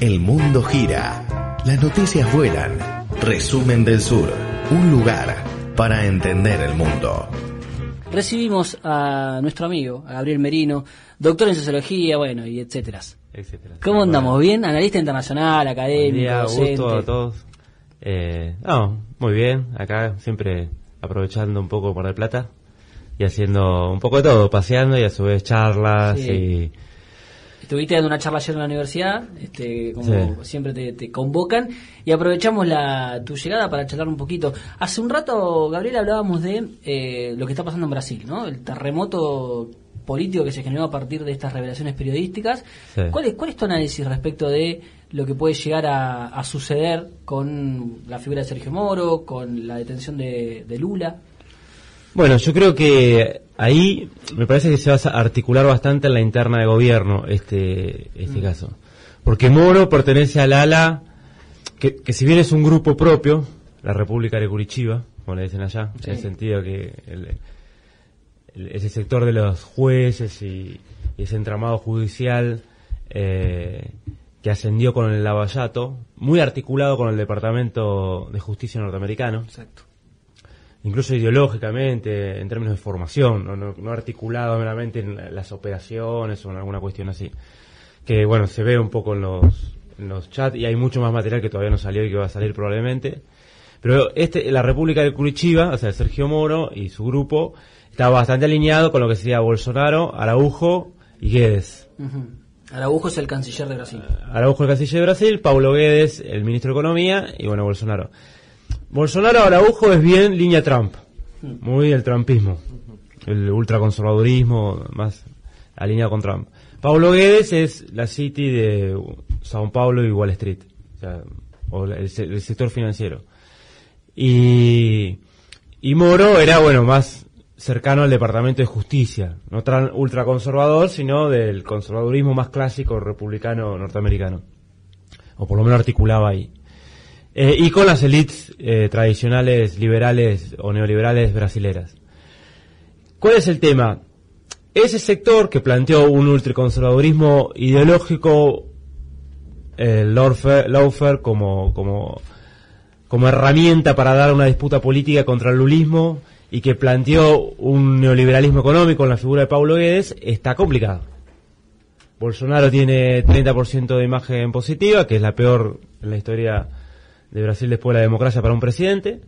El mundo gira. Las noticias vuelan. Resumen del Sur. Un lugar para entender el mundo. Recibimos a nuestro amigo, a Gabriel Merino, doctor en sociología, bueno, y etcétera. etcétera. ¿Cómo andamos? ¿Bien? Analista internacional, académico, Buen día, gusto a todos. Eh, no, muy bien. Acá siempre aprovechando un poco por de plata y haciendo un poco de todo, paseando y a su vez charlas Sí. y Estuviste dando una charla ayer en la universidad, este, como Sí. siempre te, te convocan, y aprovechamos la, tu llegada para charlar un poquito. Hace un rato, Gabriel, hablábamos de eh, lo que está pasando en Brasil, ¿no? El terremoto político que se generó a partir de estas revelaciones periodísticas. Sí. ¿Cuál, es, ¿Cuál es tu análisis respecto de lo que puede llegar a, a suceder con la figura de Sergio Moro, con la detención de, de Lula? Bueno, yo creo que ahí me parece que se va a articular bastante en la interna de gobierno este, este caso. Porque Moro pertenece al ala, que, que si bien es un grupo propio, la República de Curitiba, como le dicen allá, Sí. en el sentido que el- el- ese sector de los jueces y, y ese entramado judicial eh, que ascendió con el Lavallato, muy articulado con el Departamento de Justicia norteamericano Exacto. Incluso ideológicamente, en términos de formación, no, no, no articulado meramente en la- las operaciones o en alguna cuestión así. Que bueno, se ve un poco en los, en los chats y hay mucho más material que todavía no salió y que va a salir probablemente. Pero este, la República de Curitiba, o sea, Sergio Moro y su grupo, está bastante alineado con lo que sería Bolsonaro, Araujo y Guedes. Ujú. Araujo es el canciller de Brasil. Araujo el canciller de Brasil, Paulo Guedes el ministro de Economía y bueno, Bolsonaro. Bolsonaro Araujo es bien línea Trump, muy el trumpismo, el ultraconservadurismo más alineado con Trump. Paulo Guedes es la City de Sao Paulo y Wall Street, o, sea, o el sector financiero. Y, y Moro era, bueno, más cercano al Departamento de Justicia, no tan ultraconservador, sino del conservadurismo más clásico republicano norteamericano. O por lo menos articulaba ahí. Eh, y con las élites eh, tradicionales, liberales o neoliberales brasileras. ¿Cuál es el tema? Ese sector que planteó un ultraconservadurismo ideológico, el lawfare, lawfare como, como, como herramienta para dar una disputa política contra el lulismo y que planteó un neoliberalismo económico en la figura de Paulo Guedes, está complicado. Bolsonaro tiene 30% de imagen positiva, que es la peor en la historia de Brasil después de la democracia para un presidente.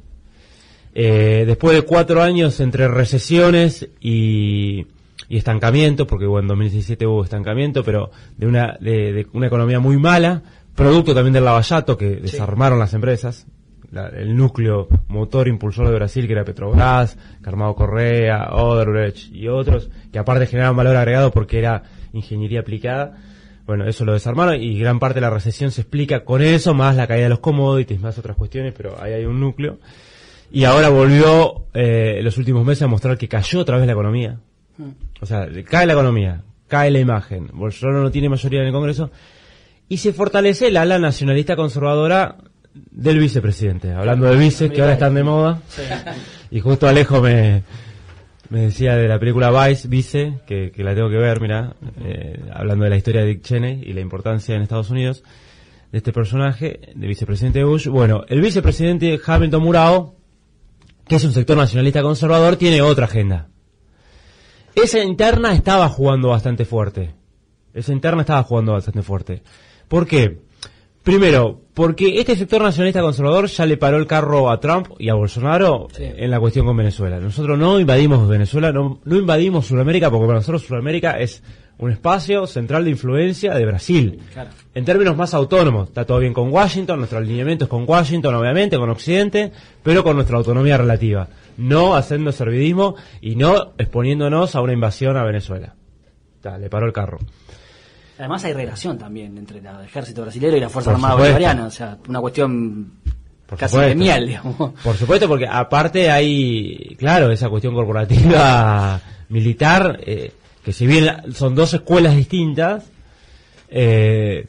Eh, después de cuatro años entre recesiones y, y estancamiento, porque bueno, en 2017 hubo estancamiento, pero de una, de, de una economía muy mala, producto también del lavallato que desarmaron las empresas, la- el núcleo motor impulsor de Brasil que era Petrobras, Carmado Correa, Odebrecht y otros, que aparte generaban valor agregado porque era ingeniería aplicada. Bueno, eso lo desarmaron y gran parte de la recesión se explica con eso, más la caída de los commodities, más otras cuestiones, pero ahí hay un núcleo. Y ahora volvió eh, en los últimos meses a mostrar que cayó otra vez la economía. O sea, cae la economía, cae la imagen. Bolsonaro no tiene mayoría en el Congreso. Y se fortalece la ala nacionalista conservadora del vicepresidente. Hablando de vice, que ahora están de moda. Sí. Y justo Alejo me, me decía de la película Vice, Vice, que, que la tengo que ver, mira, eh, hablando de la historia de Dick Cheney y la importancia en Estados Unidos de este personaje, de vicepresidente Bush. Bueno, el vicepresidente Hamilton Murao, que es un sector nacionalista conservador, tiene otra agenda. Esa interna estaba jugando bastante fuerte. Esa interna estaba jugando bastante fuerte. ¿Por qué? Primero, porque este sector nacionalista conservador ya le paró el carro a Trump y a Bolsonaro Sí. en la cuestión con Venezuela. Nosotros no invadimos Venezuela, no, no invadimos Sudamérica, porque para nosotros Sudamérica es un espacio central de influencia de Brasil. Claro. En términos más autónomos, está todo bien con Washington, nuestro alineamiento es con Washington, obviamente, con Occidente, pero con nuestra autonomía relativa. No haciendo servidismo y no exponiéndonos a una invasión a Venezuela. Está, le paró el carro. Además hay relación también entre el ejército brasileño y la Fuerza Por Armada supuesto. bolivariana, o sea, una cuestión Por casi supuesto. de miel, digamos. Por supuesto, porque aparte hay, claro, esa cuestión corporativa militar, eh, que si bien son dos escuelas distintas, eh,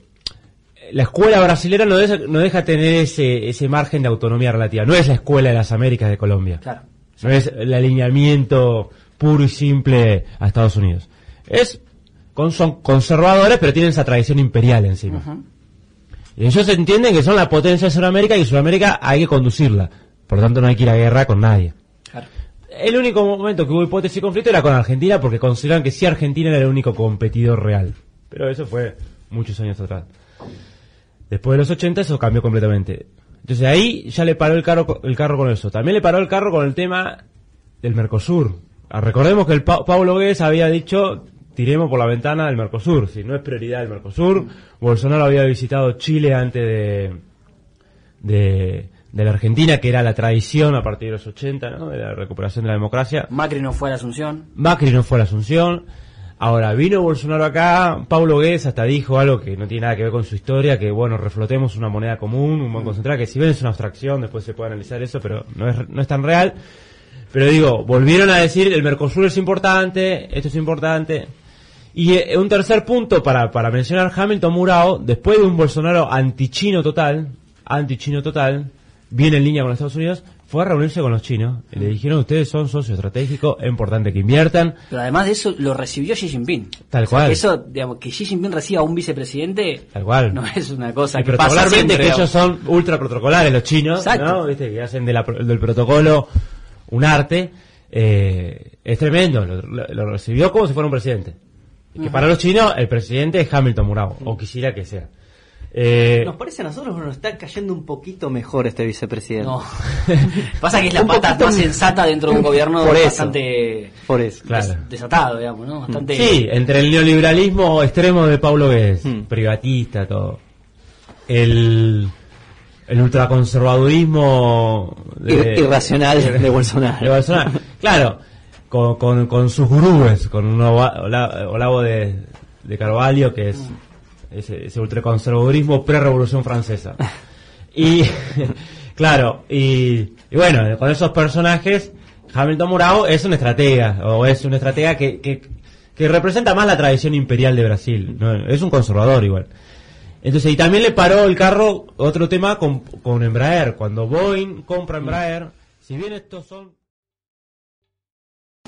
la escuela brasilera no deja, no deja tener ese, ese margen de autonomía relativa. No es la escuela de las Américas de Colombia. Claro. No es el alineamiento puro y simple a Estados Unidos. Es, con, son conservadores, pero tienen esa tradición imperial encima. Y ellos entienden que son la potencia de Sudamérica y Sudamérica hay que conducirla. Por lo tanto, no hay que ir a guerra con nadie. Claro. El único momento que hubo hipótesis y conflicto era con Argentina porque consideraban que sí Argentina era el único competidor real. Pero eso fue muchos años atrás. Después de los 80 eso cambió completamente. Entonces ahí ya le paró el carro, el carro con eso. También le paró el carro con el tema del Mercosur. Ah, Recordemos que el Pa- Pablo Guedes había dicho tiremos por la ventana del Mercosur. Si no es prioridad el Mercosur. Bolsonaro había visitado Chile antes de, de, de la Argentina, que era la tradición a partir de los 80, ¿no? de la recuperación de la democracia. Macri no fue a la Asunción. Macri no fue a la Asunción. Ahora, vino Bolsonaro acá, Pablo Guedes hasta dijo algo que no tiene nada que ver con su historia, que bueno, reflotemos una moneda común, un banco central, que si bien es una abstracción, después se puede analizar eso, pero no es, no es tan real. Pero digo, volvieron a decir, el Mercosur es importante, esto es importante. Y eh, un tercer punto para, para mencionar Hamilton Murao, después de un Bolsonaro antichino total, antichino total, bien en línea con los Estados Unidos, fue a reunirse con los chinos y le dijeron, ustedes son socios estratégicos, es importante que inviertan. Pero además de eso, lo recibió Xi Jinping. Tal O sea, cual. que eso, digamos, que Xi Jinping reciba a un vicepresidente, Tal cual. no es una cosa Y que pasa siempre. que ellos son ultra protocolares los chinos, Exacto. ¿no? ¿Viste? Que hacen de la- del protocolo un arte. Eh, es tremendo, lo, lo- lo recibió como si fuera un presidente. Y que para los chinos el presidente es Hamilton Murao, o quisiera que sea. Eh, Nos parece a nosotros que nos está cayendo un poquito mejor este vicepresidente. No. Pasa que es la pata más sensata dentro de un gobierno Por eso. bastante Por eso. Claro. des- desatado, digamos, ¿no? Bastante... Sí, entre el neoliberalismo extremo de Pablo Guedes, Hmm. privatista, todo. El, el ultraconservadurismo Ir- irracional de Bolsonaro. de Bolsonaro. Claro, con, con, con sus gurúes, con un Ola- Ola- Olavo de, de Carvalho, que es ese, ese ultraconservadurismo pre-revolución francesa. Y, claro, y, y bueno, con esos personajes, Hamilton Murao es un estratega, o es una estratega que, que, que representa más la tradición imperial de Brasil, ¿no? es un conservador igual. Entonces, y también le paró el carro, otro tema, con, con Embraer. Cuando Boeing compra Embraer, si bien estos son...